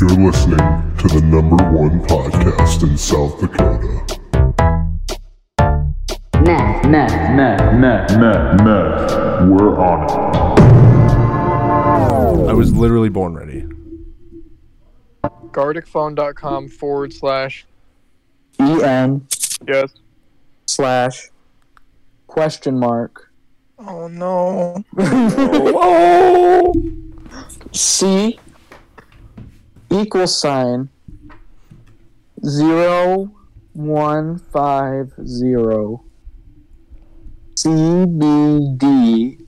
You're listening to the number one podcast in South Dakota. Meth, meth, meth, meth, meth, meth. We're on it. I was literally born ready. Garticphone.com forward slash en yes. slash question mark Oh no. Oh. C equal sign zero one five zero CBD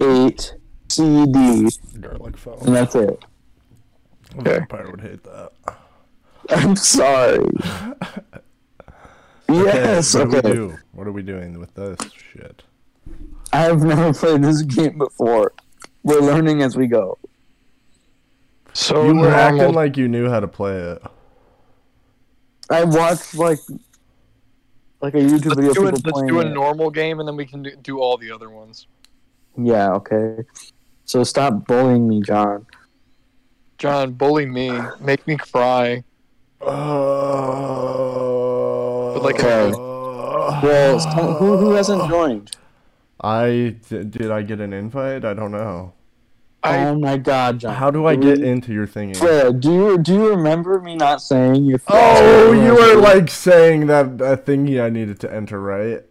eight CD Garlic phone. and that's it. Okay. vampire would hate that. I'm sorry. yes. What do we Okay. do? What are we doing with this shit? I have never played this game before. We're learning as we go. So You were acting like you knew how to play it. I watched like like a YouTube video let's of do, a, let's do a it. normal game and then we can do, do all the other ones. Yeah, okay. So stop bullying me, John. John, bully me, make me cry. Uh, like Okay. Well, who who hasn't joined? I d- did I get an invite? I don't know. I oh my God, John. How do I get into your thingy? Freya, do you do you remember me not saying your? Oh, you were like saying that that thingy I needed to enter, right?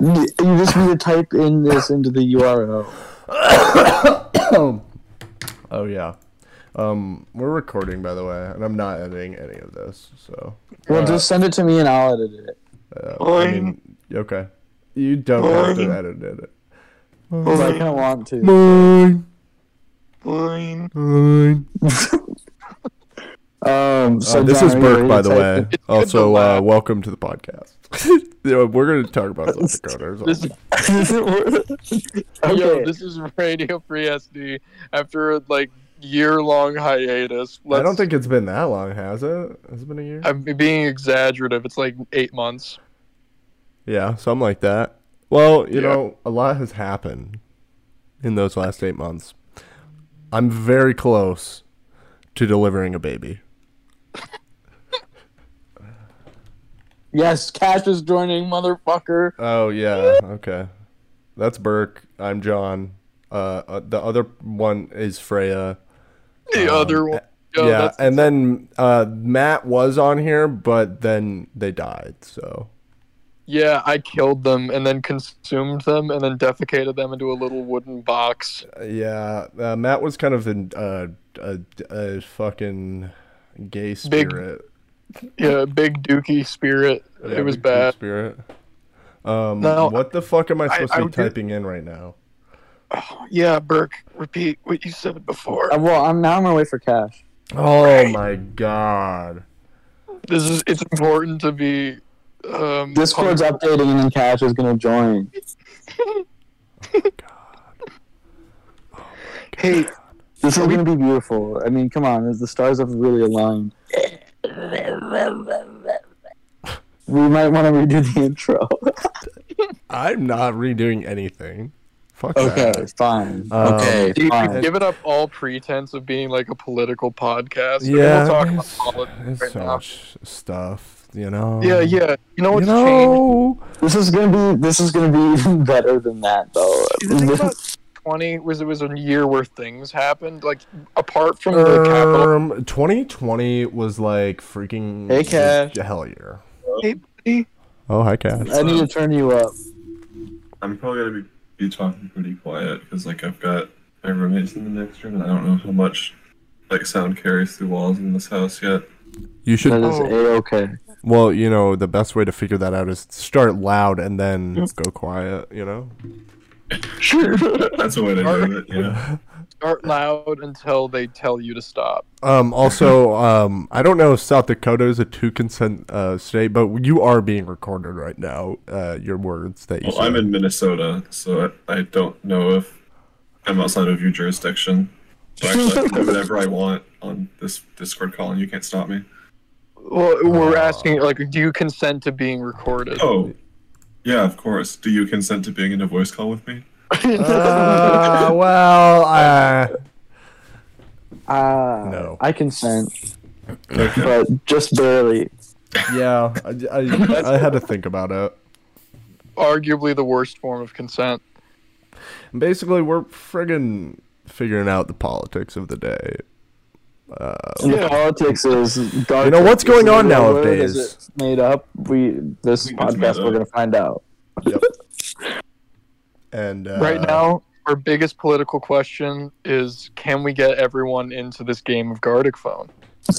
You just need to type in this into the URL. Oh yeah. Um, we're recording by the way, and I'm not editing any of this, so. Well, uh, just send it to me and I'll edit it. uh, I mean, okay. You don't have to edit it. Because I kind of want to. Mine, fine. mine. Um. So Uh, this John, is Burke, by the way. in- It's Also, uh, welcome to the podcast. Yeah, we're going to talk about South Dakota. so- This, Okay. Yo, this is Radio Free SD after like year long hiatus. I don't think it's been that long, has it? Has it been a year? I'm being exaggerative. It's like eight months. Yeah, something like that. Well, you Yeah. know, a lot has happened in those last eight months. I'm very close to delivering a baby. Yes, Cash is joining, motherfucker. Oh yeah, okay. That's Burke. I'm John. Uh, uh the other one is Freya. The Um, other one. Yo, yeah, that's- and then uh, Matt was on here, but then they died. So Yeah, I killed them and then consumed them and then defecated them into a little wooden box. uh, yeah, uh, Matt was kind of in uh, a, a fucking gay Big- spirit. Yeah, big dookie spirit. Yeah, it was big bad. Spirit. Um, No, what the fuck am I I- supposed I to be would do- typing in right now? Oh, yeah, Burke, repeat what you said before. Uh, well, I'm now. I'm gonna wait for Cash. Oh my god. This is it's important to be um Discord's updating, and then Cash is gonna join. Hey, This is gonna be beautiful. I mean, come on, the stars have really aligned. We might want to redo the intro. I'm not redoing anything. Fuck okay, that. fine. Um, okay, dude, fine. you've given up all pretense of being like a political podcast. Yeah, we'll talk about politics right so now. much stuff, you know. Yeah, yeah. You know You what's changed? know, This is gonna be. This is gonna be even better than that, though. About 20 was it was a year where things happened. Like apart from the capital. um, 2020 was like freaking Hey, Cash. hell year. Hey, buddy. Oh, hi, Cash. I need to turn you up. I'm probably gonna be, be talking pretty quiet because like I've got my roommates in the next room and I don't know how much like sound carries through walls in this house yet. You should. That is Oh. a okay. Well, you know, the best way to figure that out is start loud and then go quiet. You know. Sure. That's a way to do it. Yeah. Start loud until they tell you to stop. Um, also, um, I don't know if South Dakota is a two consent uh, state, but you are being recorded right now. Uh, your words that you Well, said. I'm in Minnesota, so I, I don't know if I'm outside of your jurisdiction. So actually, I can do whatever I want on this Discord call, and you can't stop me. Well, we're Uh. asking like, do you consent to being recorded? Oh, yeah, of course. Do you consent to being in a voice call with me? Uh, well, uh, Uh, No. I consent, but just barely. Yeah, I, I, I had to think about it. Arguably the worst form of consent. Basically, we're friggin' figuring out the politics of the day. And the politics is. You know, what's going on nowadays? Is it made up? We this think it's podcast we're gonna find out. Yep. And uh, right now, our biggest political question is can we get everyone into this game of Gartic phone?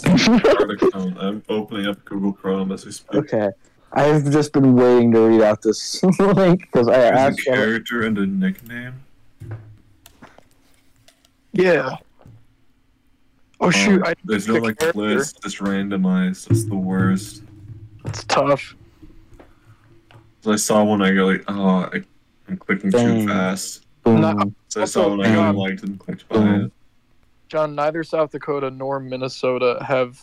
Card account. I'm opening up Google Chrome as we speak. Okay, I've just been waiting to read out this link because I There's a asked. him- character and a nickname. Yeah. Oh shoot, Um, I there's no like character. list, just randomized. It's the worst. It's tough. I saw one, I go like, oh, I, I'm clicking Dang. too fast. Boom. No. So I saw one, I Also, go liked and clicked by it. John, neither South Dakota nor Minnesota have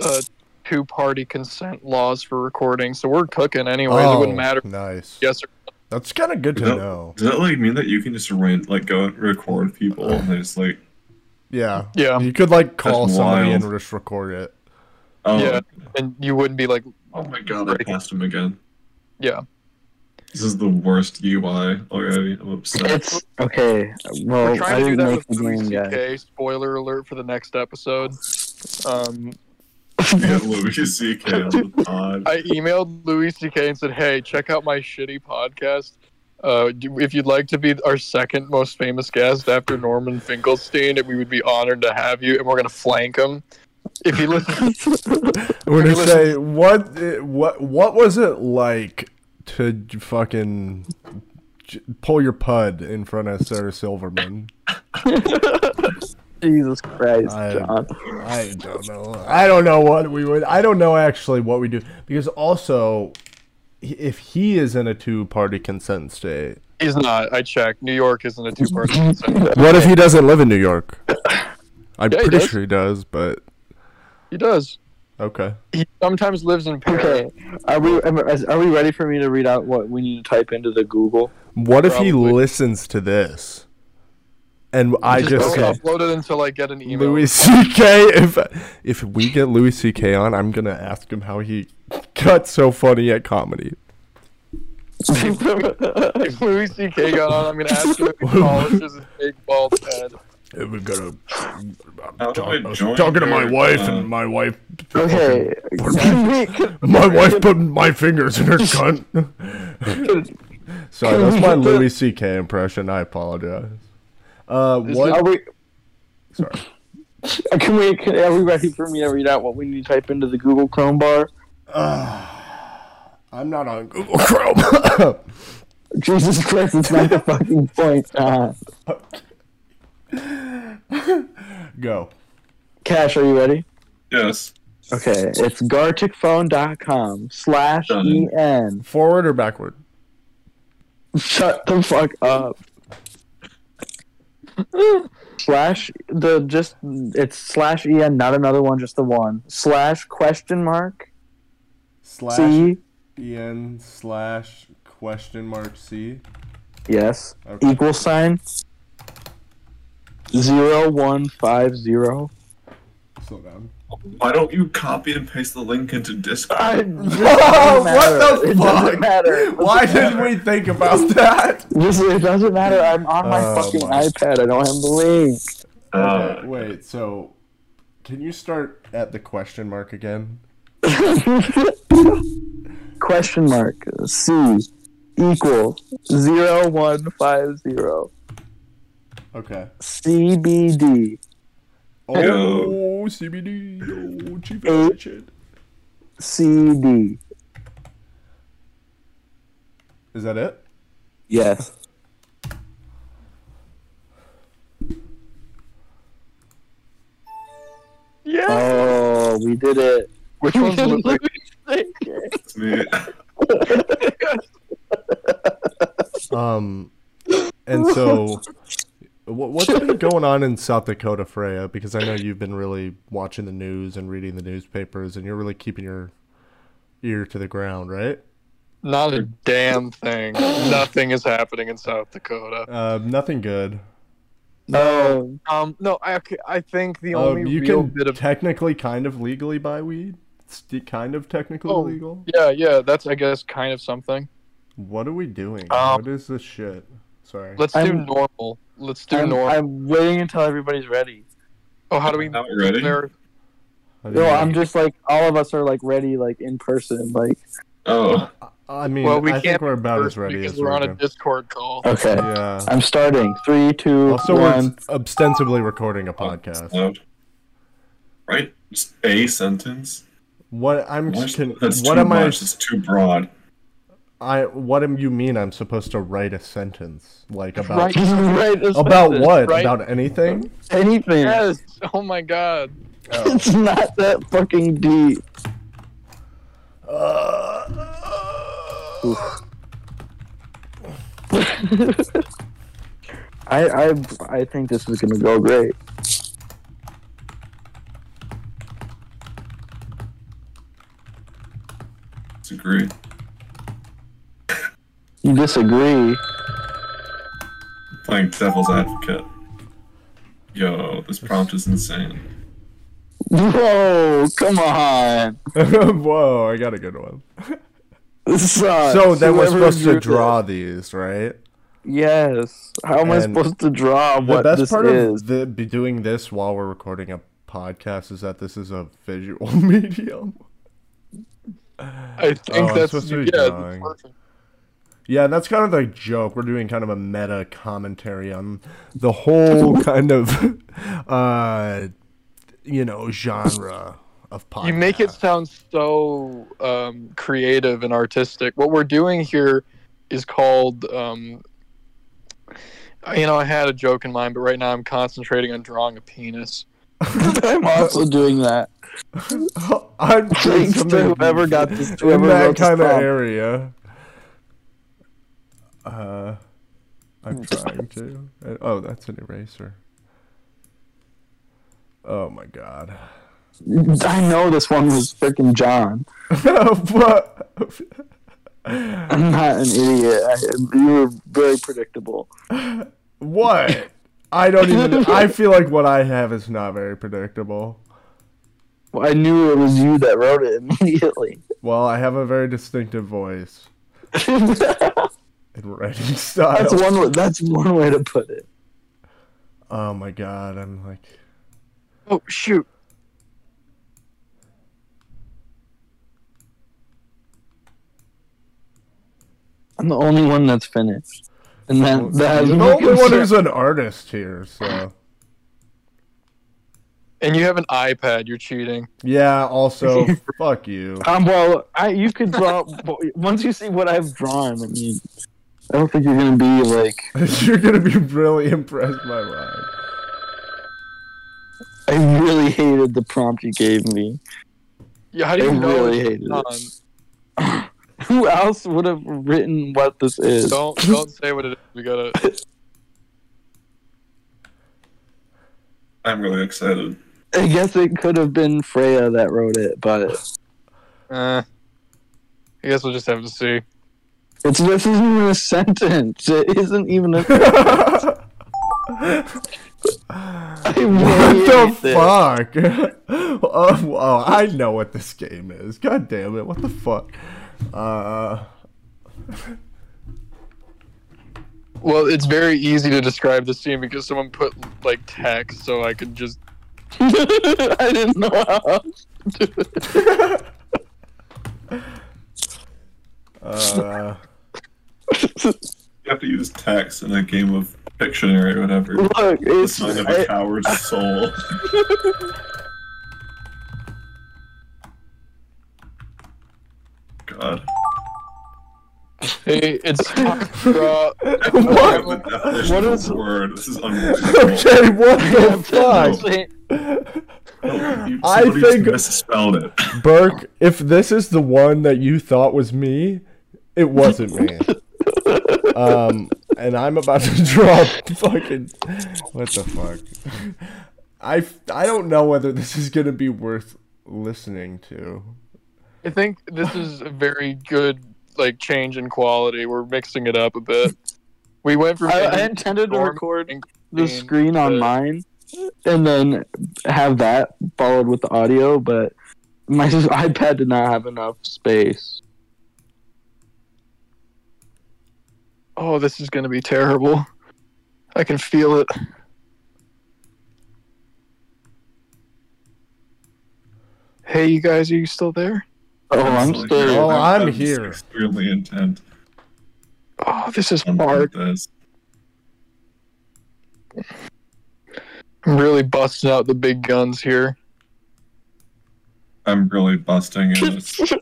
uh, two party consent laws for recording, so we're cooking anyway. it wouldn't matter. Oh, Nice. Yes or That's kind of good to Yep. know. Does that like mean that you can just rent, like, go and record people and they just like, Yeah. Yeah. You could like call That's somebody wild. and just record it. oh, Yeah. and you wouldn't be like, oh my god, I passed him again. yeah. This is the worst UI already. I'm upset. It's okay. Well, We're I trying to do didn't that make with the Louis game yet. C.K. Spoiler alert for the next episode. Um, yeah, Louis C.K. on the pod. I emailed Louis C.K. and said, "Hey, check out my shitty podcast. Uh, if you'd like to be our second most famous guest after Norman Finkelstein, we would be honored to have you. And we're gonna flank him. If he listens, We're gonna Listen- say what what what was it like to fucking pull your pud in front of Sarah Silverman? Jesus Christ, I- John. I don't know. I don't know what we would. I don't know actually what we do because also, h- if he is in a two-party consent state, he's not. I checked. New York isn't a two-party consent. state. what if he doesn't live in New York? I'm Yeah, pretty does. sure he does, but He does. okay. He sometimes lives in Paris. Okay, are we are we ready for me to read out what we need to type into the Google? What if he listens to this, and I just, don't say upload it until I get an email. Louis C.K. If if we get Louis C.K. on, I'm gonna ask him how he got so funny at comedy. if Louis C.K. got on, I'm gonna ask him if he polishes his big bald head. We're gonna. How do I I was talking to my wife, uh, and my wife. Okay, can we, can, My wife put my fingers in her cunt. Sorry, that's my Louis C.K. impression. I apologize. Uh, Is are what? we Sorry. can we can, are we ready for me to read out what we need to type into the Google Chrome bar? I'm not on Google Chrome. Jesus Christ, it's not the fucking point. Uh, Go. Cash, are you ready? Yes. Okay, it's garticphone.com slash en. Forward or backward? Shut the fuck up. slash the just it's slash en, not another one, just the one. Slash question mark Slash C. en slash question mark c. Yes. Okay. Equal sign zero one five zero. Slow down. Why don't you copy and paste the link into Discord? What the It fuck? doesn't matter. Why didn't we think about that? Just, it doesn't matter. I'm on my Oh, fucking my. iPad. I don't have the link. Uh, Okay, wait, so can you start at the question mark again? Question mark C equal zero one five zero Okay. CBD Oh, Yo. CBD. Oh, Chief Uh, Richard. CD. Is that it? Yes. Yeah. Oh, we did it. Which one's Louis? It's. Um, and so, what, what's been going on in South Dakota, Freya? Because I know you've been really watching the news and reading the newspapers, and you're really keeping your ear to the ground, right? Not a damn thing. Nothing is happening in South Dakota. Uh, nothing good. No. Um, no, I I think the Um, only you real can bit of technically kind of legally buy weed. It's kind of technically Oh. legal. yeah, yeah, that's I guess kind of something. What are we doing? Um, what is this shit? Sorry. Let's do I'm- normal. Let's do I'm, normal. I'm waiting until everybody's ready. oh, how do we? Not ready? There, How do No, know? I'm just like all of us are like ready, like in person. Like Oh, I mean, well, we I can't think we're about as ready because as we're we're on a gonna- Discord call. okay, Yeah. I'm starting. Three, two, Also, one. we're ostensibly recording a podcast. Right? Just a sentence. What I'm That's, can, that's what too am much. It's too broad. I I what am you mean I'm supposed to write a sentence like about Right. Write a about sentence. what right? about anything? Anything. Yes. Oh my god. Oh. It's not that fucking deep. Uh, I I I think this is gonna go great. Disagree. You disagree? Playing devil's advocate. Yo, this prompt is insane. Whoa! Come on. Whoa, I got a good one. This sucks. So then we're supposed to drew draw these, right? Yes. How am I supposed to draw The what best this part is? of the, be doing this while we're recording a podcast is that this is a visual medium. I think Oh, that's yeah, that's. Yeah, that's kind of the joke. We're doing kind of a meta commentary on the whole kind of, uh, you know, genre of podcast. You make it sound so um, creative and artistic. What we're doing here is called. Um, you know, I had a joke in mind, but right now I'm concentrating on drawing a penis. I'm also doing that. I'm doing to something whoever got this. in Whoever that wrote this kind of area. Uh, I'm trying to. Uh, Oh, that's an eraser. Oh my god. I know this one was freaking John. what? I'm not an idiot. I, you were very predictable. What? I don't even. I feel like what I have is not very predictable. Well, I knew it was you that wrote it immediately. Well, I have a very distinctive voice and writing style. That's one. That's one way to put it. Oh my god, I'm like. Oh shoot! I'm the only one that's finished, and that that You're no the only one who's an artist here, so. And you have an iPad. You're cheating. Yeah, also, fuck you. Um, well, I you could draw once you see what I've drawn. I mean, I don't think you're gonna be like. You're gonna be really impressed by mine. I really hated the prompt you gave me. Yeah, how do I you know really hated it. on? Who else would have written what this is? Don't don't say what it is. We gotta. I'm really excited. I guess it could have been Freya that wrote it, but Uh, I guess we'll just have to see. it's this isn't even a sentence. It isn't even a. I really What the hate fuck? oh, oh, I know what this game is. God damn it! What the fuck? Uh, Well, it's very easy to describe the scene because someone put like text, so I could just. I didn't know how. to do it. uh, You have to use text in a game of Pictionary or whatever. Look, The it's sign of a coward's soul. God. Hey, it's time to draw. What? The definition What of is- a word. This is unbelievable. okay, what the fuck? You- I think- misspelled it. Burke, if this is the one that you thought was me, it wasn't me. Um, and I'm about to drop fucking. What the fuck? I, I don't know whether this is gonna be worth listening to. I think this is a very good like change in quality. We're mixing it up a bit. We went from I, I intended to record. the Screen, screen on mine, and then have that followed with the audio. But my iPad did not have enough space. Oh, this is gonna be terrible. I can feel it. Hey, you guys, are you still there? Oh, I'm Absolutely. still. Oh, I'm just here. Extremely intent Oh, this is on hard. this. I'm really busting out the big guns here. I'm really busting in this.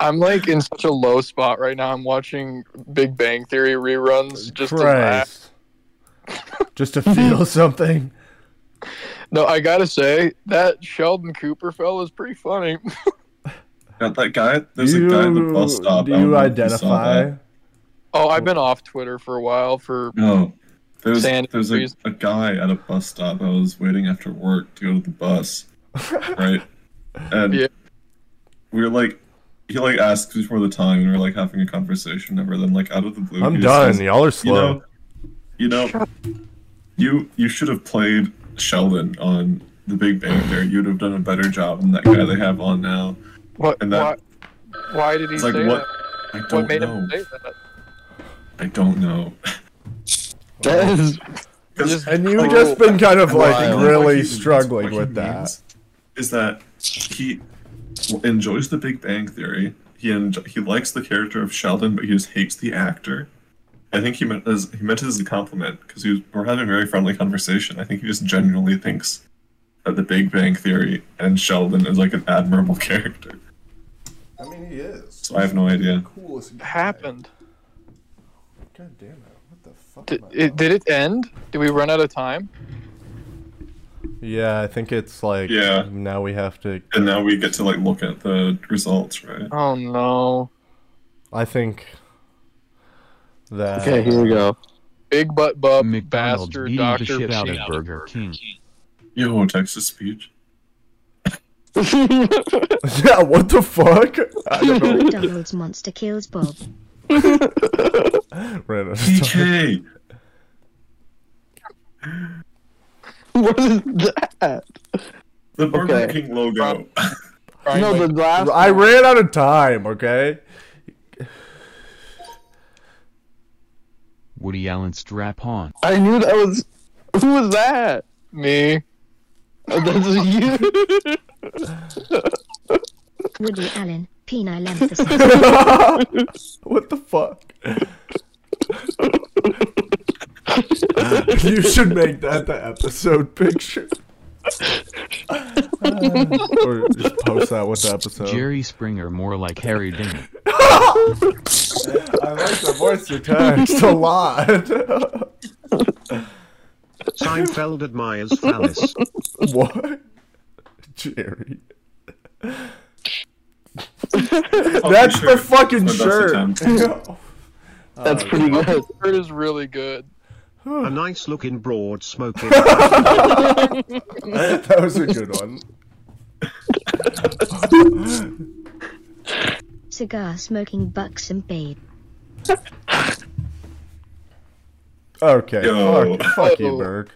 I'm like in such a low spot right now. I'm watching Big Bang Theory reruns just to laugh. Just to feel something. No, I gotta say that Sheldon Cooper fella is pretty funny. Got that guy? There's do a guy at the bus stop. do you know you identify? Oh, I've been off Twitter for a while for No. There's Sand there's a, a guy at a bus stop. I was waiting after work to go to the bus, right? And Yeah. we were like, he like asked before the time, and we were like having a conversation. Ever then, like out of the blue, I'm done. says, Y'all are You slow. know, you know, you you should have played Sheldon on The Big Bang Theory. You'd have done a better job than that guy they have on now. what? And that- why, why did he It's say like what? that? I What don't made know. him say that? I don't know. That is, 'Cause and you've Oh, just been kind of like Wild. really What he- struggling what he with that. means Is that he enjoys the Big Bang Theory? He enjo- he likes the character of Sheldon, but he just hates the actor. I think he meant as he meant it as a compliment because we're having a very friendly conversation. I think he just genuinely thinks that the Big Bang Theory and Sheldon is like an admirable character. I mean, he is. So I have no idea. Coolest guy. happened? God damn it! What the fuck? Did it, did it end? Did we run out of time? Yeah, I think it's like. Yeah. Now we have to. And now we get to like look at the results, right? Oh no! I think. That. okay, here we go. Big butt bub McDonald's bastard Doctor. shit out of Burger King. Yo, Texas speech. yeah. What the fuck? I don't know. McDonald's monster kills Bob. Ran out. PK. what is that? The Burger Okay. King logo. Brian, No, wait. the last. I ran out of time. Okay. Woody Allen strap on. I knew that was. Who was that? me. Oh, That's you. Woody Allen, penile emphasis. what the fuck? you should make that the episode picture. Or just post that with the episode. Jerry Springer more like Harry Ding. I like the voice to text a lot. Seinfeld admires phallus. what? Jerry. Oh, That's the fucking shirt. That's pretty oh, good. Shirt is really good. A nice looking broad smoking. that was a good one. Cigar smoking buxom babe. Okay. Yo. Fuck, fuck you, Berg.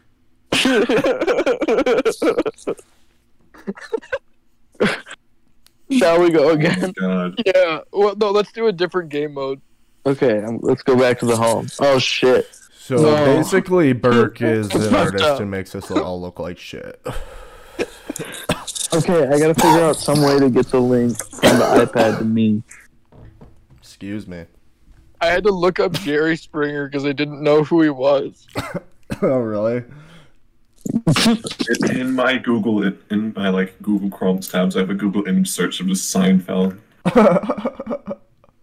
Shall we go Oh again? my god. Yeah. Well, no. Let's do a different game mode. Okay, um, let's go back to the home. Oh shit. So No. basically, Burke is an artist up. and makes us all look like shit. Okay, I gotta figure out some way to get the link from the iPad to me. Excuse me. I had to look up Jerry Springer because I didn't know who he was. oh, really? In- In my Google, in, in my like Google Chrome tabs, I have a Google image search of just Seinfeld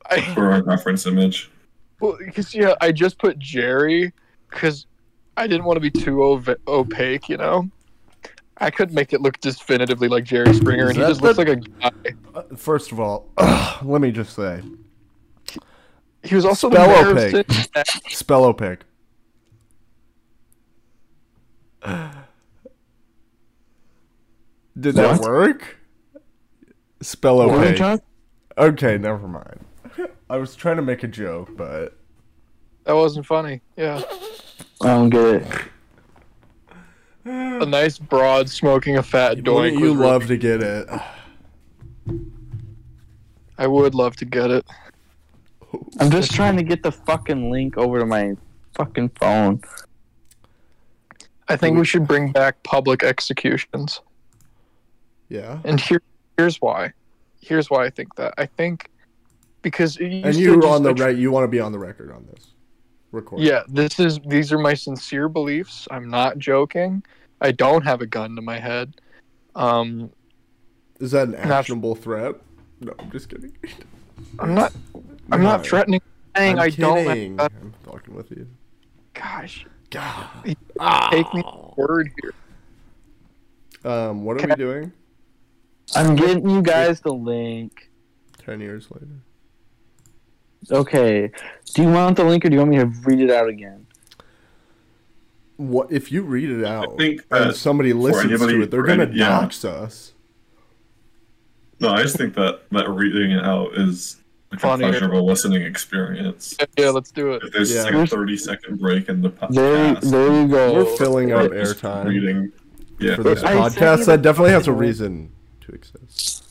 I for our reference image. Well, because yeah, I just put Jerry because I didn't want to be too ov- opaque. You know, I could make it look definitively like Jerry Springer, and he just looks like a guy. Uh, First of all, let me just say, He was also Spell the mayor opaque. Spell opaque. Did that work? Spell What opaque. Okay, never mind. I was trying to make a joke, but That wasn't funny. Yeah. I don't get it. A nice broad smoking a fat doink. Wouldn't you was love to get it? I would love to get it. I'm just trying to get the fucking link over to my fucking phone. I think we should bring back public executions. Yeah. And here, here's why. Here's why I think that. I think because it And you just on the attr- right. You want to be on the record on this. Record. Yeah, this is these are my sincere beliefs. I'm not joking. I don't have a gun to my head. Um, Is that an Not- actionable threat? No, I'm just kidding. I'm not. I'm not threatening. Saying I'm I don't. Have a kidding. gun. I'm talking with you. Gosh, God. take me my word here. Um, what are we doing? I'm getting you guys the link. Ten years later. Okay. Do you want the link or do you want me to read it out again? What if you read it out think and uh, somebody listens anybody- to it? They're gonna any- yeah. dox us. No, I just think that that reading it out is like Funny. a pleasurable listening experience. Yeah, let's do it. If there's Yeah. like a 30 second break in the There, podcast, there you go. We're filling up airtime reading. Yeah, for this I podcast. That definitely has a reason to exist.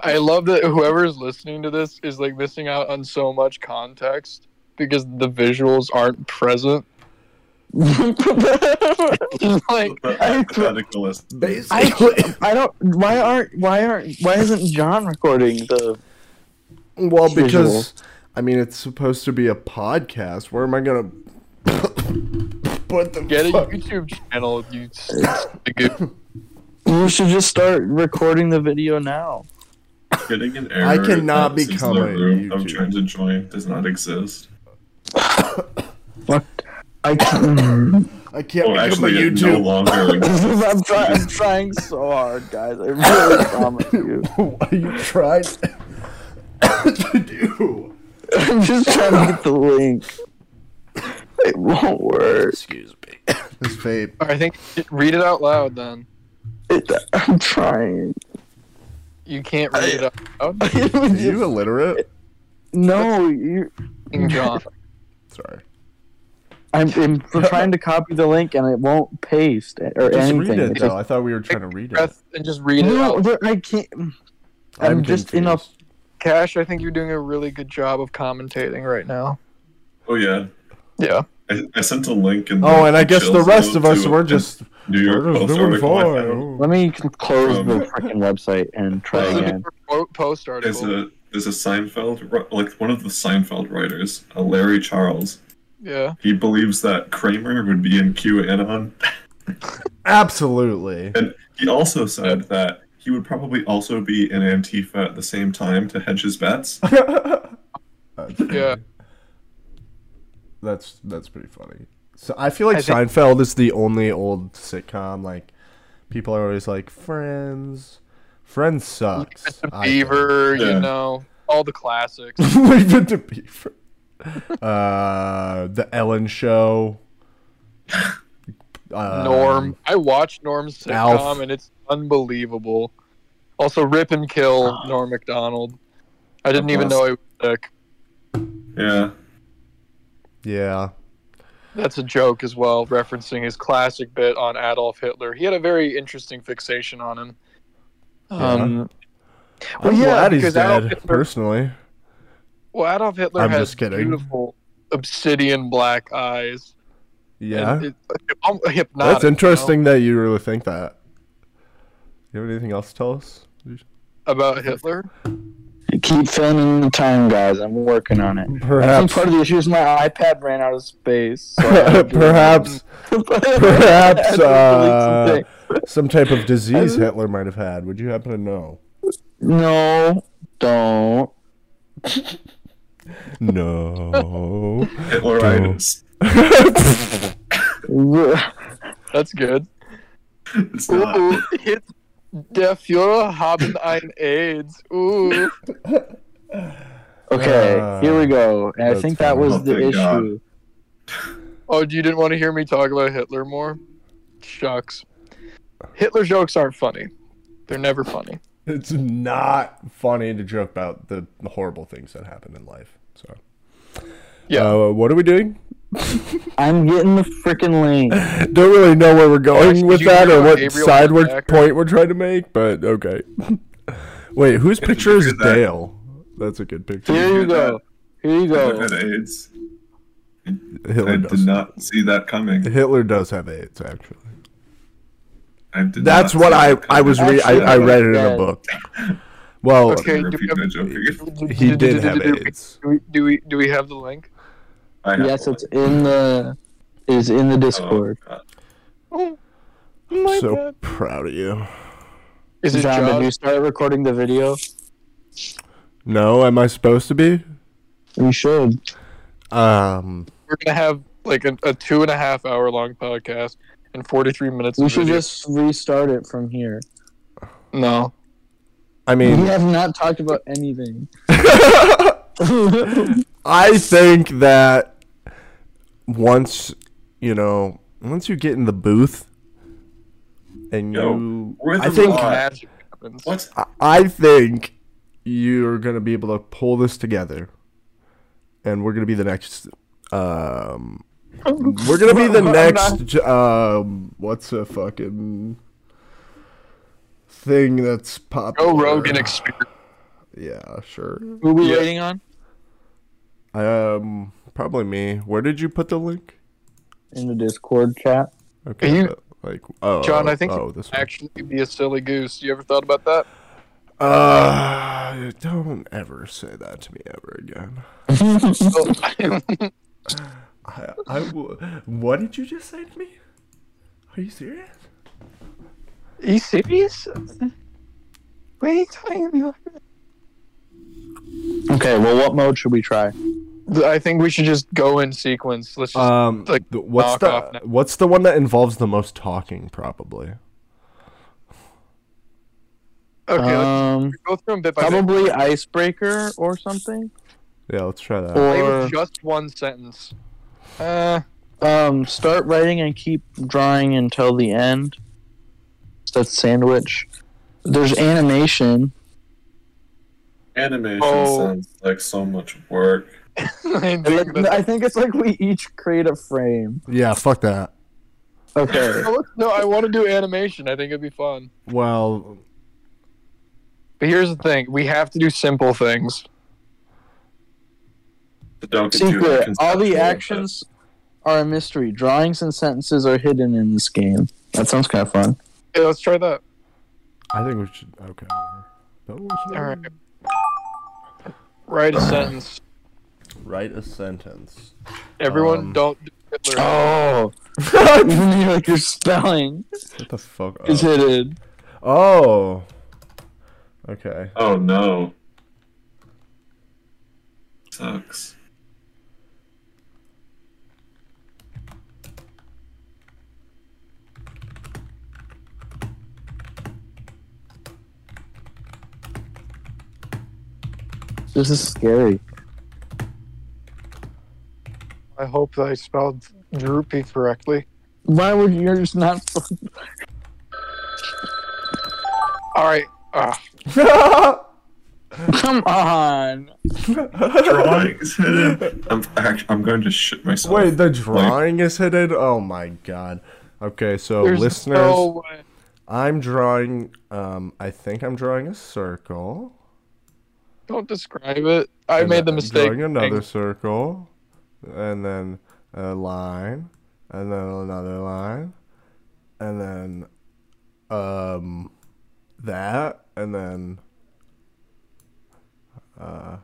I love that whoever's listening to this is like missing out on so much context because the visuals aren't present. like But hypothetical Basically, I don't. Why aren't? Why aren't? Why isn't John recording the? well, because Visual. I mean, it's supposed to be a podcast. Where am I gonna put the get a fuck- YouTube channel. You. You should just start recording the video now. getting an error. I cannot that since become the a room I'm trying to join does not exist. What? I can't. I can't Oh, become actually, a it no YouTube. longer exists. I'm, try- I'm trying so hard, guys. I really promise you. what are you trying to do? I'm just trying to get the link. It won't work. Excuse me. This vape. I think read it out loud. Then It, I'm trying. You can't read it out loud. Oh. Are you illiterate? no, you. King John. Sorry. I'm, I'm trying to copy the link and it won't paste or Just anything. read it It though. just- I thought we were trying to read it. And just read it no, I can't. I'm, I'm just in a- Cash, I think you're doing a really good job of commentating right now. Oh yeah, Yeah. I, I sent a link in. Oh, and I guess the rest of us were just New York we're just Post article. I found. Let me close Um, the freaking website and try What's the again. po- post There's article? a there's a Seinfeld ri- like one of the Seinfeld writers, uh, Larry Charles. Yeah. He believes that Kramer would be in QAnon, Absolutely. and he also said that he would probably also be in Antifa at the same time to hedge his bets. That's Yeah. Funny. That's that's pretty funny. So I feel like I think- Seinfeld is the only old sitcom like people are always like Friends. Friends sucks. Mr. I think. Beaver, Yeah. you know, all the classics. Leave it to Beaver. Uh, the Ellen Show. Um, Norm. I watched Norm's sitcom Alf. and it's unbelievable. Also, Rip and Kill Norm Macdonald. I didn't even know he was sick. Yeah, Yeah. That's a joke as well, referencing his classic bit on Adolf Hitler. He had a very interesting fixation on him. Um, I'm Well, yeah, glad he's dead, Hitler- personally. well, Adolf Hitler I'm has just kidding. beautiful obsidian black eyes. Yeah. It, hypnotic, That's you know? interesting that you really think that. You have anything else to tell us? about Hitler. Keep filling in the time, guys. I'm working on it. I think Perhaps. part of the issue is my iPad ran out of space. so I had to- perhaps. Perhaps. had Uh, some type of disease Hitler might have had. Would you happen to know? No, don't. No. Hitleritis. That's good. It's not. Ooh, hit der Führer haben ein AIDS. Ooh. Okay, Uh, here we go. And I think that was Oh, the thank God. issue. Oh, you didn't want to hear me talk about Hitler more? Shucks. Hitler jokes aren't funny. They're never funny. It's not funny to joke about the horrible things that happen in life. So Yeah. Uh, what are we doing? I'm getting the freaking link. Don't really know where we're going Did with that or what Gabriel sideward Becker? point we're trying to make, but okay. Wait, whose Yeah, picture is did that? Dale? That's a good picture. Here you go. Here you go. had AIDS. Hitler I does. did not see that coming. Hitler does have AIDS, actually. I did That's what I I was coming. re- I, I read it in a book. Well, Okay, do we have- joke he did have AIDS. Do we, do we do we have the link? I have Yes, it's in the is in the Oh, Discord. God. Oh, my So bad. proud of you. Is it John, did you start recording the video? No, am I supposed to be? You should. Um, We're gonna have like a, a two and a half hour long podcast and forty three minutes. We of should video. just restart it from here. no. I mean We have not talked about anything. I think that once you know, once you get in the booth, and Yo, you, we're I think. Magic happens. What? I- I think you're gonna be able to pull this together, and we're gonna be the next. Um, we're gonna be the next. Um, what's a fucking thing that's popular? Joe Rogan experience. Yeah, sure. Who are we Yeah. waiting on? Um, probably me. Where did you put the link? In the Discord chat. Okay, you- like oh, John, I think oh, you this one. actually be a silly goose. You ever thought about that? Uh, don't ever say that to me ever again. I, I w- what did you just say to me? Are you serious? Are you serious? What are you talking about? Okay, well, what mode should we try? I think we should just go in sequence. Let's just. Um, like, what's the off now. what's the one that involves the most talking? Probably. okay, let's Um, go through them bit by bit. probably Icebreaker or something. Yeah, let's try that. Or with just one sentence. Uh, um, start writing and keep drawing until the end. That's sandwich. There's animation. Animation Oh. sounds like so much work. I And think I think it's like we each create a frame. Yeah, fuck that. Okay. No, no, I want to do animation. I think it'd be fun. Well, But here's the thing: we have to do simple things. But don't Secret. All the conceptual. actions are a mystery. Drawings and sentences are hidden in this game. That sounds kind of fun. Yeah, let's try that. I think we should. Okay. But we should- All right. Write a sentence. Write a sentence. Everyone, Um, don't do Hitler. Oh, even your like your spelling What the fuck? is Oh. hidden. oh. Okay. Oh no. Sucks. This is scary. I hope I spelled droopy correctly. Why would yours not? All right. Uh, Come on. Drawings hidden. I'm actually, I'm going to shit myself. Wait, the drawing is hidden? Oh my god. Okay, so listeners, no. I'm drawing um I think I'm drawing a circle. Don't describe it. I and made the I'm mistake. Drawing another circle. And then a line. And then another line. And then um that and then uh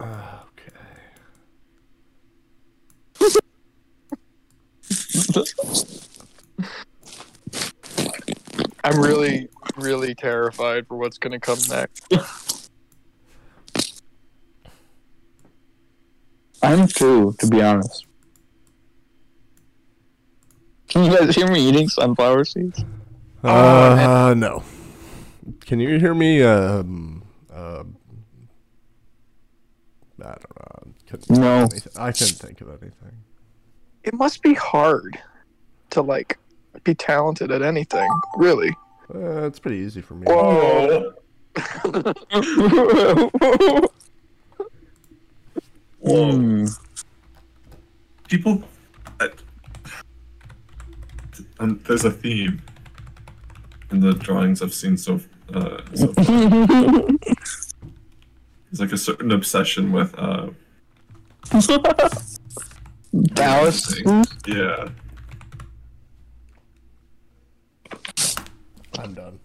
okay. I'm really, really terrified for what's gonna come next. I'm too, to be honest. Can you guys hear me eating sunflower seeds? Uh, no. Can you hear me? Um, uh, I don't know. Couldn't No. I couldn't think of anything. It must be hard to like be talented at anything. Really. Uh, it's pretty easy for me. Whoa. Whoa. Hmm. People. I, and there's a theme in the drawings I've seen so. Uh, so. There's like a certain obsession with. Uh, Dallas. Yeah. I'm done.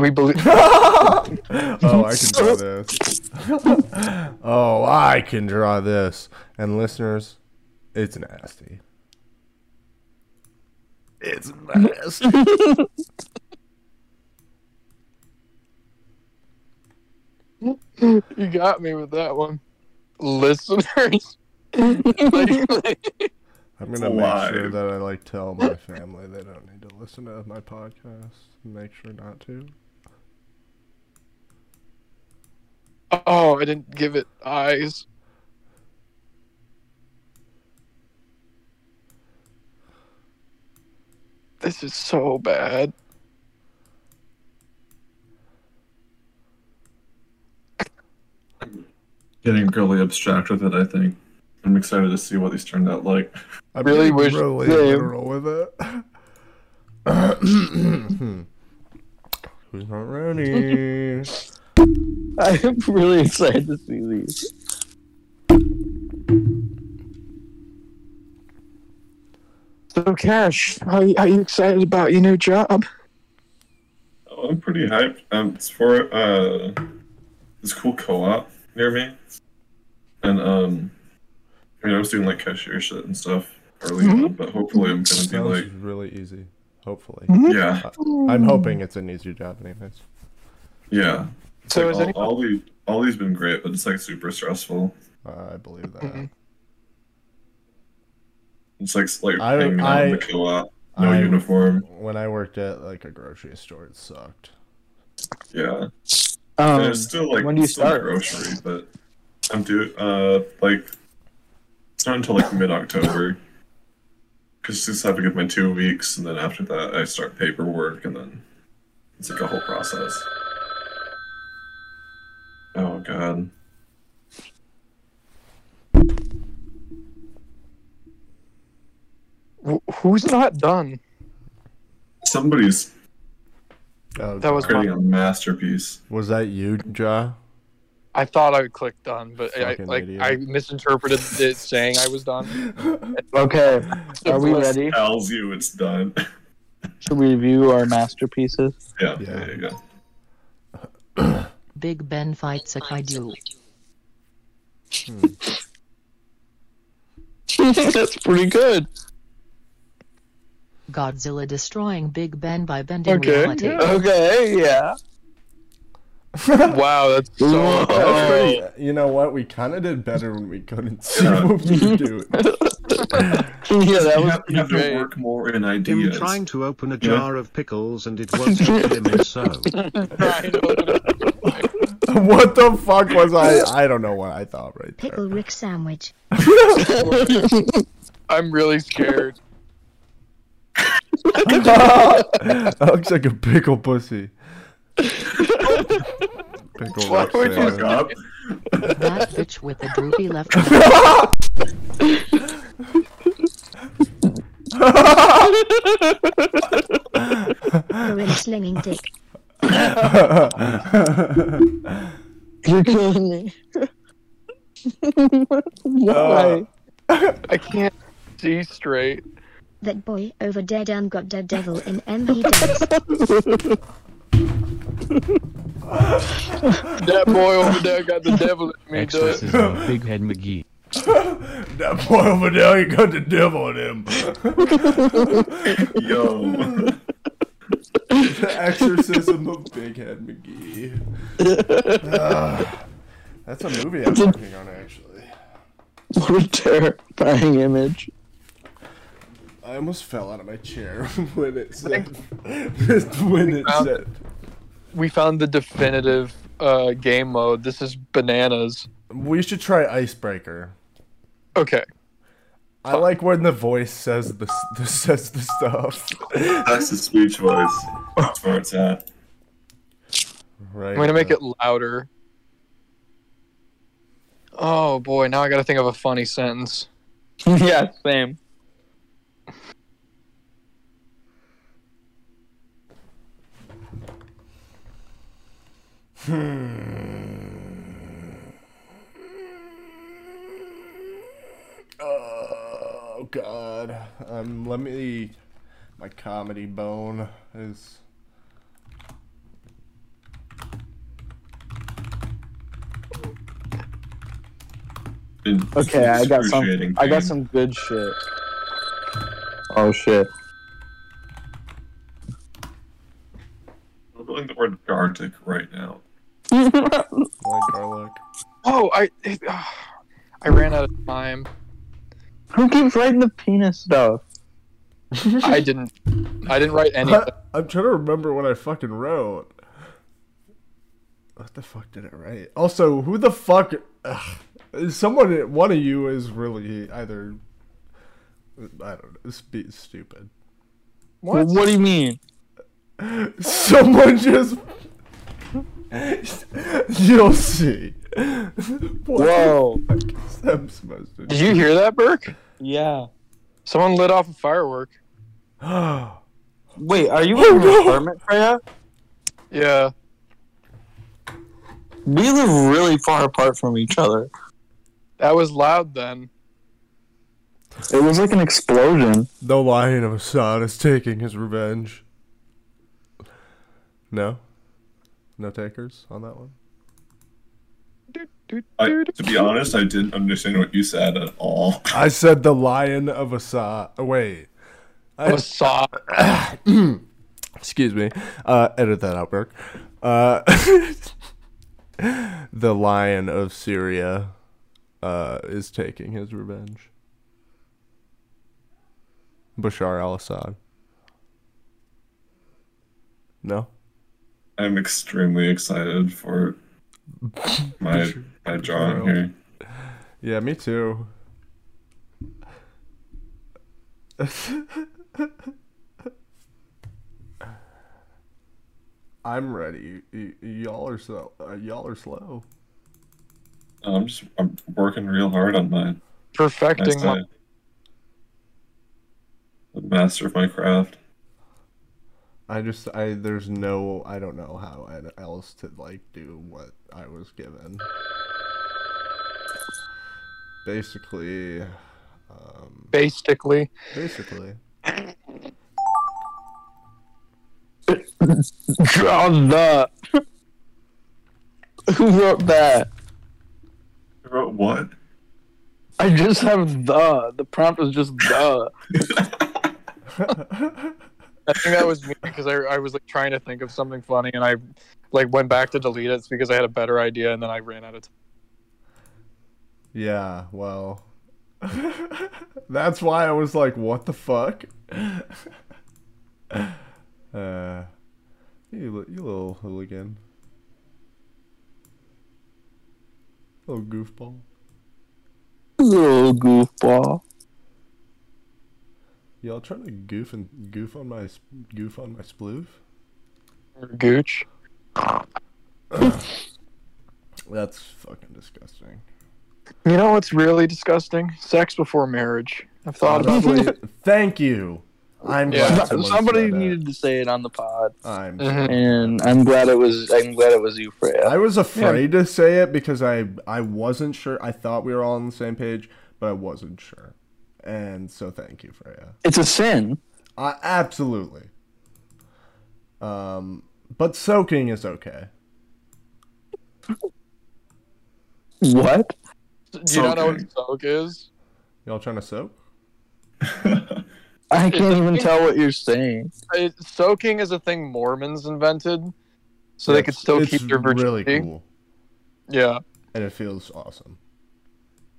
We believe. Oh, I can draw this. oh, I can draw this. And listeners, it's nasty. It's nasty. you got me with that one. Listeners. I'm gonna make sure that I like tell my family they don't need to listen to my podcast. Make sure not to. Oh, I didn't give it eyes. This is so bad. Getting really abstract with it, I think. I'm excited to see what these turned out like. I Really wish- really Same. literal with it. Hmm. Who's not ready? I'm really excited to see these. So, Cash, how are you excited about your new job? Oh, I'm pretty hyped. Um, it's for uh, this cool co-op near me, and um, I mean, I was doing like cashier shit and stuff early on, but hopefully, I'm gonna be Sounds like, really easy. Hopefully. yeah, I'm hoping it's an easier job, anyways. yeah. It's So like is all, any- all these, all these been great, but it's like super stressful. Uh, I believe that. Mhm. It's like like I- hanging out in the co-op, no I- uniform. When I worked at like a grocery store, it sucked. Yeah, Um, it's still like when do you it's still start? grocery, but I'm due uh like it's not until like mid October. Because just have to give my two weeks, and then after that, I start paperwork, and then it's like a whole process. Oh god. Wh- Who's not done? Somebody's Oh, That was creating my. a masterpiece. Was that you, Ja? I thought I would click done, but I, Fucking like idiot. I misinterpreted it saying I was done. Okay, are we ready Tells you it's done. Should we review our masterpieces? yeah, Yeah. yeah, yeah, yeah. Big Ben fights a kaiju. Hmm. That's pretty good. Godzilla destroying Big Ben by bending Okay, reality. yeah. Okay, yeah. wow, that's so. Whoa. That's pretty, you know what? We kind of did better when we couldn't see what we were doing. yeah, that You was have, you have to work more in ideas. Him ideas. trying to open a Yeah. jar of pickles and it won't open him so. what the fuck was I? I don't know what I thought right there. Pickle Rick sandwich. I'm really scared. that looks like a pickle pussy. pickle Why Rick would you sandwich. Fuck up. That bitch with the droopy left eye. Gorilla slinging dick. You're killing me. Uh, I can't see straight. That boy over there down got the devil in M. He. That boy over there got the devil in me. Does. Exorcism of Big Head McGee. that boy over there, he got the devil in him. Yo. The exorcism of Big Head McGee. Ah, that's a movie I'm working on, actually. What a terrifying image. I almost fell out of my chair when it said. when it Found- said. We found the definitive uh, game mode. This is bananas. We should try Icebreaker. Okay. I like when the voice says the, the says the stuff. That's the speech voice. That's where it's at. Right. I'm gonna make uh, it louder. Oh boy, now I gotta think of a funny sentence. yeah, same. Oh God. Um. Let me. My comedy bone is. Been Okay, I got some. excruciating I got some good shit. Oh shit. I'm feeling the word Gartic right now. Like garlic. Oh, I it, ah, I ran out of time. Who keeps writing the penis stuff? I didn't. I didn't write any. I'm trying to remember what I fucking wrote. What the fuck did I write? Also, who the fuck? Ugh, someone, one of you is really either. I don't know. Spe- stupid. What? what do you mean? Someone just. You'll see. What Whoa. the fuck is that supposed to Did you hear that, Burke? Yeah. Someone lit off a firework. Wait, are you Oh, in an no. apartment, Freya? Yeah. We live really far apart from each other. That was loud then. It was like an explosion. The Lion of Assad is taking his revenge. No? No takers on that one? I, to be honest, I didn't understand what you said at all. I said the Lion of Assad. Wait. I, Assad. excuse me. Uh, edit that out, Burke. Uh, the Lion of Syria uh, is taking his revenge. Bashar al Assad. No? I'm extremely excited for my my drawing here. Yeah, me too. I'm ready. Y- y- y'all are so uh, y'all are slow. I'm just I'm working real hard on my Perfecting nice my. day. The master of my craft. I just I there's no I don't know how else to like do what I was given. Basically, um, Basically. basically. Draw the. Who wrote that? I wrote what? I just have the. The prompt was just the. I think that was me because I, I was like trying to think of something funny and I like went back to delete it It's because I had a better idea and then I ran out of time. Yeah, well, that's why I was like, "What the fuck?" uh, you, you little hooligan, little goofball. Little goofball. Y'all trying to goof and goof on my goof on my sploof? Gooch. That's fucking disgusting. You know what's really disgusting? Sex before marriage. I've thought about it. thank you. I'm Yeah. glad Somebody needed to say it on the pod, I'm. Mhm. and I'm glad it was. I'm glad it was you, Freya. I was afraid to say it because I I wasn't sure. I thought we were all on the same page, but I wasn't sure. And so thank you, Freya. It's a sin. Uh, absolutely. Um, but soaking is okay. What? Do you not know what soak is? Y'all trying to soak? I can't even tell what you're saying. It, soaking is a thing Mormons invented, so they could still keep their virginity. really cool, Yeah, and it feels awesome.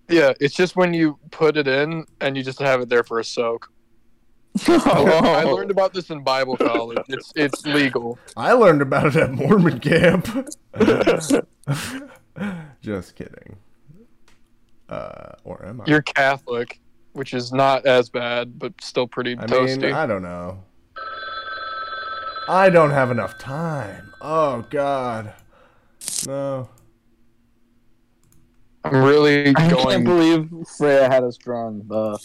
yeah. It's just when you put it in and you just have it there for a soak. I learned about this in Bible college. It's it's legal. I learned about it at Mormon camp. Just kidding. Uh, or am I? You're Catholic, which is not as bad, but still pretty I mean, toasty. I don't know. I don't have enough time. Oh God. No. I'm really I can't believe Freya had us drawn the.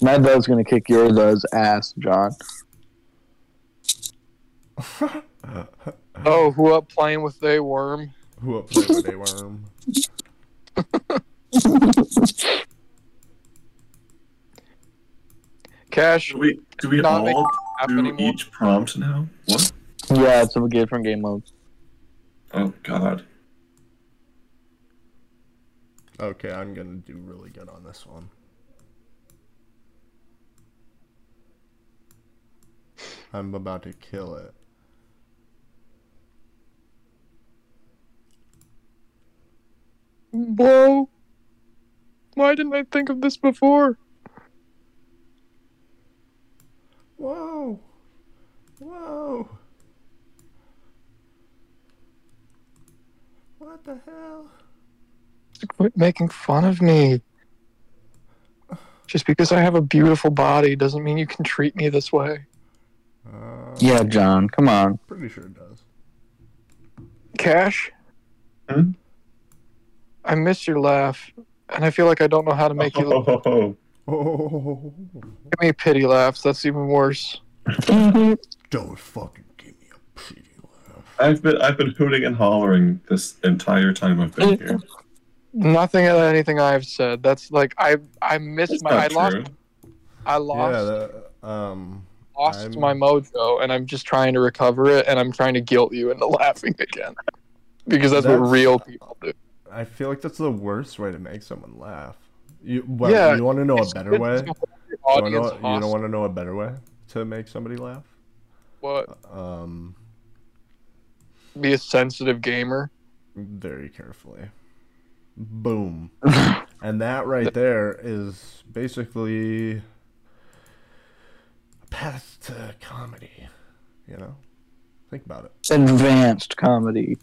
My bell's gonna kick your those ass, John. Oh, who up playing with they worm? Who up playing with a worm? Cash. Do we do we Not all laugh do anymore. each prompt now? What? Yeah, it's a different game modes. Oh God. Okay, I'm gonna do really good on this one. I'm about to kill it. Whoa. Why didn't I think of this before? Whoa! Whoa! What the hell? Quit making fun of me. Just because I have a beautiful body doesn't mean you can treat me this way. Uh, Yeah, John, come on. pretty sure it does. Cash? Hmm? I miss your laugh, and I feel like I don't know how to make you Oh, Oh! give me pity laughs. That's even worse. Don't fucking give me a pity laugh. I've been I've been hooting and hollering this entire time I've been here. Nothing of anything I've said. That's like I I missed That's my I lost true. I lost Yeah, that, um, lost I'm- my mojo, and I'm just trying to recover it, and I'm trying to guilt you into laughing again because that's, what real people do. I feel like that's the worst way to make someone laugh. You, well, Yeah, you want to know a better good way? to You, hold your wanna know, you don't want to know a better way to make somebody laugh? What? Um, Be a sensitive gamer. very carefully. Boom. and that right there is basically a path to comedy. You know? Think about it. Advanced comedy.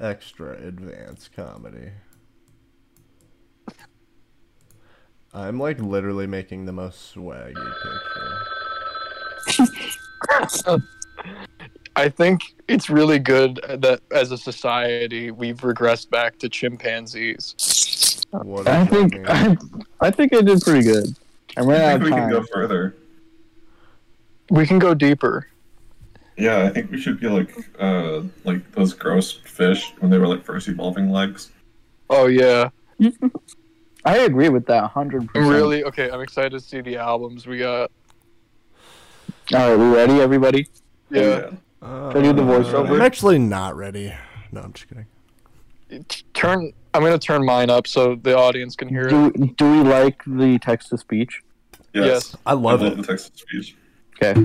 Extra advanced comedy. I'm like literally making the most swaggy picture. I think it's really good that as a society we've regressed back to chimpanzees. What I think? I, I think I did pretty good. I ran I out think of we can go further. We can go deeper. Yeah, I think we should be like uh like those gross fish when they were like first evolving legs. Oh yeah. I agree with that hundred I'm percent. really okay. I'm excited to see the albums we got. All right, we ready, everybody? Yeah. Uh, Should I do the voiceover? I'm actually not ready. No, I'm just kidding. Turn. I'm gonna turn mine up so the audience can hear it. Do do we like the text to speech? Yes. Yes. I love I it. love the text to speech. Okay.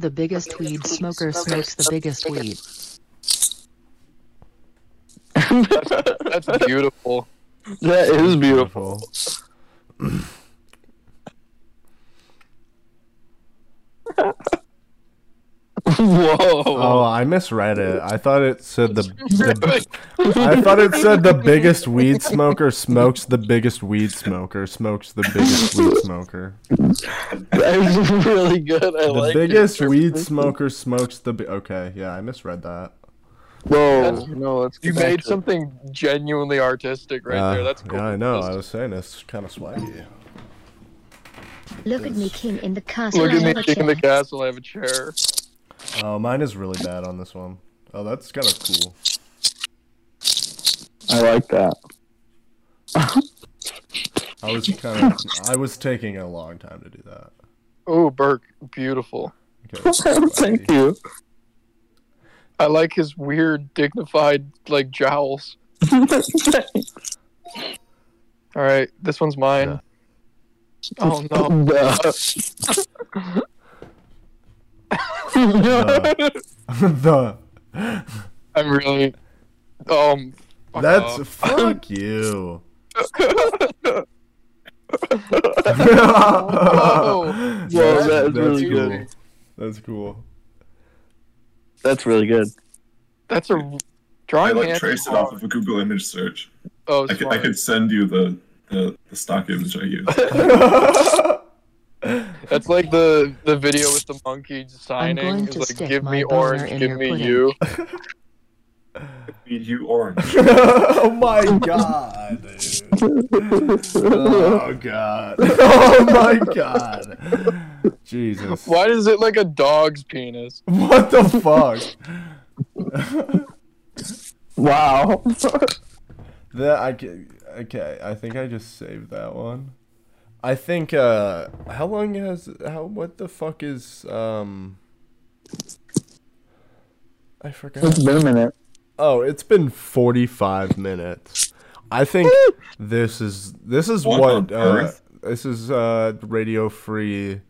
The biggest weed smoker smokes the biggest weed. That's beautiful. That is beautiful. Whoa. Oh, I misread it. I thought it said the, the I thought it said the biggest weed smoker smokes the biggest weed smoker smokes the biggest weed smoker. That is really good. I The like biggest it. weed smoker smokes the bi- Okay, yeah, I misread that. Whoa. No, let's You made to- something genuinely artistic right Uh, there. That's cool. Yeah, I know. I was saying it's kind of swaggy. Look at me, king in the castle. Look at me king in the castle. I have a chair. Oh, mine is really bad on this one. Oh, that's kind of cool. I like that. I was kind of I was taking a long time to do that. Oh, Burke, beautiful. Okay, Thank you. I like his weird, dignified, like jowls. All right, this one's mine. Oh no. the I'm really. Um. that's off. fuck you. Whoa. That's- that is that's really cool. good. That's cool. That's really good. That's a drawing. I like hand traced it is off of a Google image search. Oh, I could, I could send you the, the, the stock image I used. That's like the the video with the monkey signing. It's like, give me orange, give me pudding." you. Feed you orange. oh my god, dude. Oh god. Oh my god. Jesus. Why is it like a dog's penis? What the fuck? Wow. That I ca- okay. I think I just saved that one. I think. Uh, how long has how? What the fuck is um? I forgot. it's been a minute. Oh, it's been forty-five minutes. I think this is this is What what, uh, this is uh Radio Free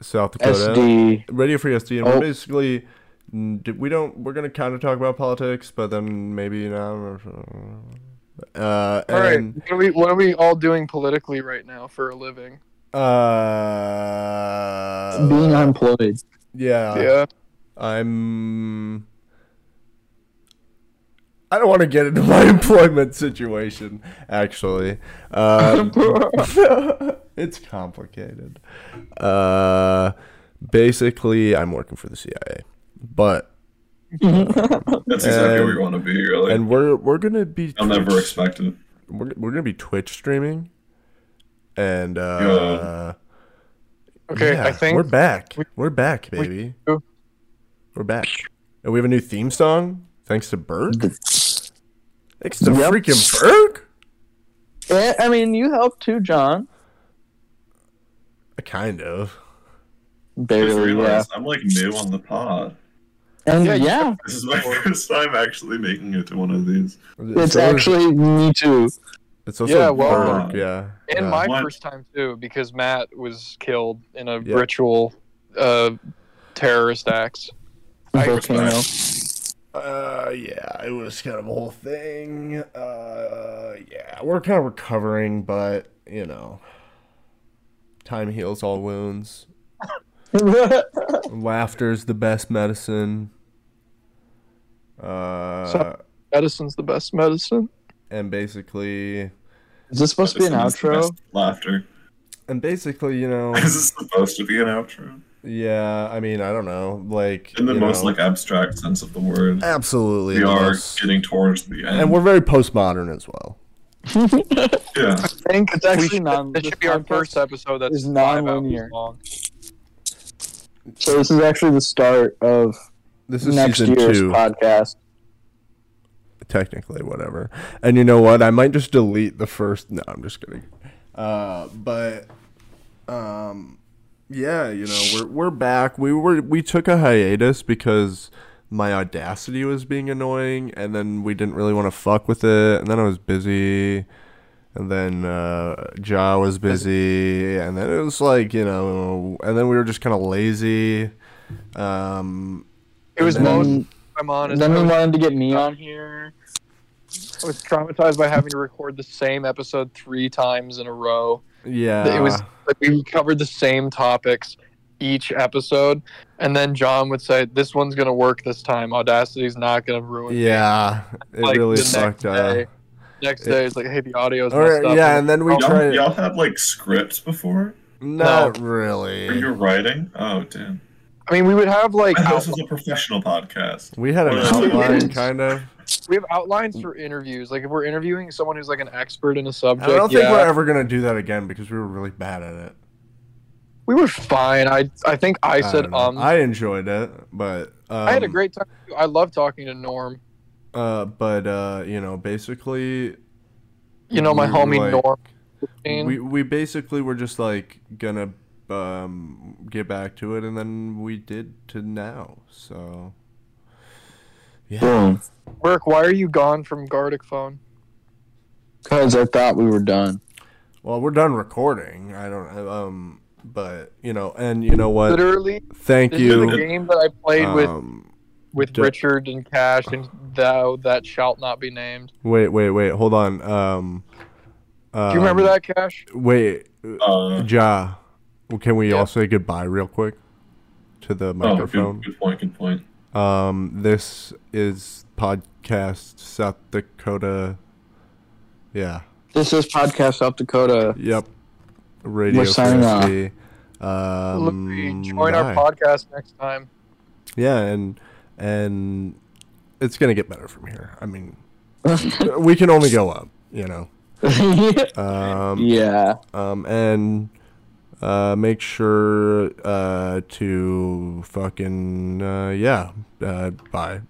South Dakota. SD. Radio Free SD, and Oh. we're basically we don't we're gonna kind of talk about politics, but then maybe not. Uh, All right, and what are we what are we all doing politically right now for a living? uh, Being unemployed. yeah, yeah, I'm. I don't want to get into my employment situation. Actually, um, it's complicated. Uh, basically, I'm working for the CIA, but That's exactly And- where you want to be, really. and we're we're gonna be. I'll never Twitch- expect it. We're, we're gonna be Twitch streaming, and uh, okay. yeah, I think we're back. we- We're back, baby. do. We're back, and we have a new theme song thanks to Burke. Thanks to Yep. freaking Burke. Yeah, I mean, you helped too, John. I kind of. I Barely, yeah. I'm like new on the pod. And Yeah, yeah, This is my first time actually making it to one of these. it's So is- actually me too. It's also Yeah, well- Burke. Yeah. and yeah. my What? first time too because Matt was killed in a Yeah. ritual uh, terrorist acts. I Volcano. Uh, yeah, it was kind of a whole thing. Uh, yeah, we're kind of recovering, but you know, time heals all wounds. Laughter's the best medicine. Uh, So- Medicine's the best medicine. and basically, Is this supposed to be an This is the outro? Laughter. and basically, you know, Is this supposed to be an outro? yeah. I mean, I don't know, like In the you most know, like abstract sense of the word. absolutely, We are most- getting towards the end. and we're very postmodern as well. yeah. I think It's actually should, non- This this should be our first episode that's is five hours non-linear. long. So this is actually the start of This is next season year's two. podcast. technically whatever. And you know what? I might just delete the first no i'm just kidding. Uh but um yeah you know we're we're back. We were we took a hiatus because my audacity was being annoying and then we didn't really want to fuck with it and then i was busy and then uh ja was busy and then it was like you know and then we were just kind of lazy. Um It was then- most. Then, I'm honest. then we wanted to get me on here. I was traumatized by having to record the same episode three times in a row. yeah It was like we covered the same topics each episode, and then John would say, "This one's gonna work this time. Audacity's not gonna ruin." me." Yeah, it Like, really the next sucked. Uh, day- Next day, it's like, "Hey, the audio's or, messed up." yeah, and then we Y'all, tried. y'all had like scripts before? Not Were really. Are you writing? Oh damn. I mean, we would have like I this out- was a professional podcast. We had an outline, kind of. we have outlines for interviews. Like if we're interviewing someone who's like an expert in a subject, I don't yeah, think we're ever gonna do that again because we were really bad at it. we were fine. I I think I said um. I, I enjoyed it, but um, I had a great time. I love talking to Norm. Uh, but uh, you know, basically, You know my we homie were, like, Norm. We we basically were just like gonna um get back to it, and then we did to now. So yeah, Boom. Burke, why are you gone from Gartic phone? Because I thought we were done. well, we're done recording. I don't um, but you know, and you know what? Literally, Thank this you. is a game that I played with Um, with d- Richard and Cash and thou that shalt not be named. Wait, wait, wait. Hold on. Um, Do you remember um, that, Cash? Wait, Uh, Ja. Well, can we yeah. all say goodbye real quick to the microphone? Oh, good, good point. Good point. Um, this is podcast South Dakota. Yeah. This is podcast South Dakota. Yep. Radio. We're signing off. Um, join bye. our podcast next time. Yeah, and and it's gonna get better from here. I mean, we can only go up, you know. um, yeah. Um, and. Uh, make sure uh, to fucking, uh, yeah, uh, bye.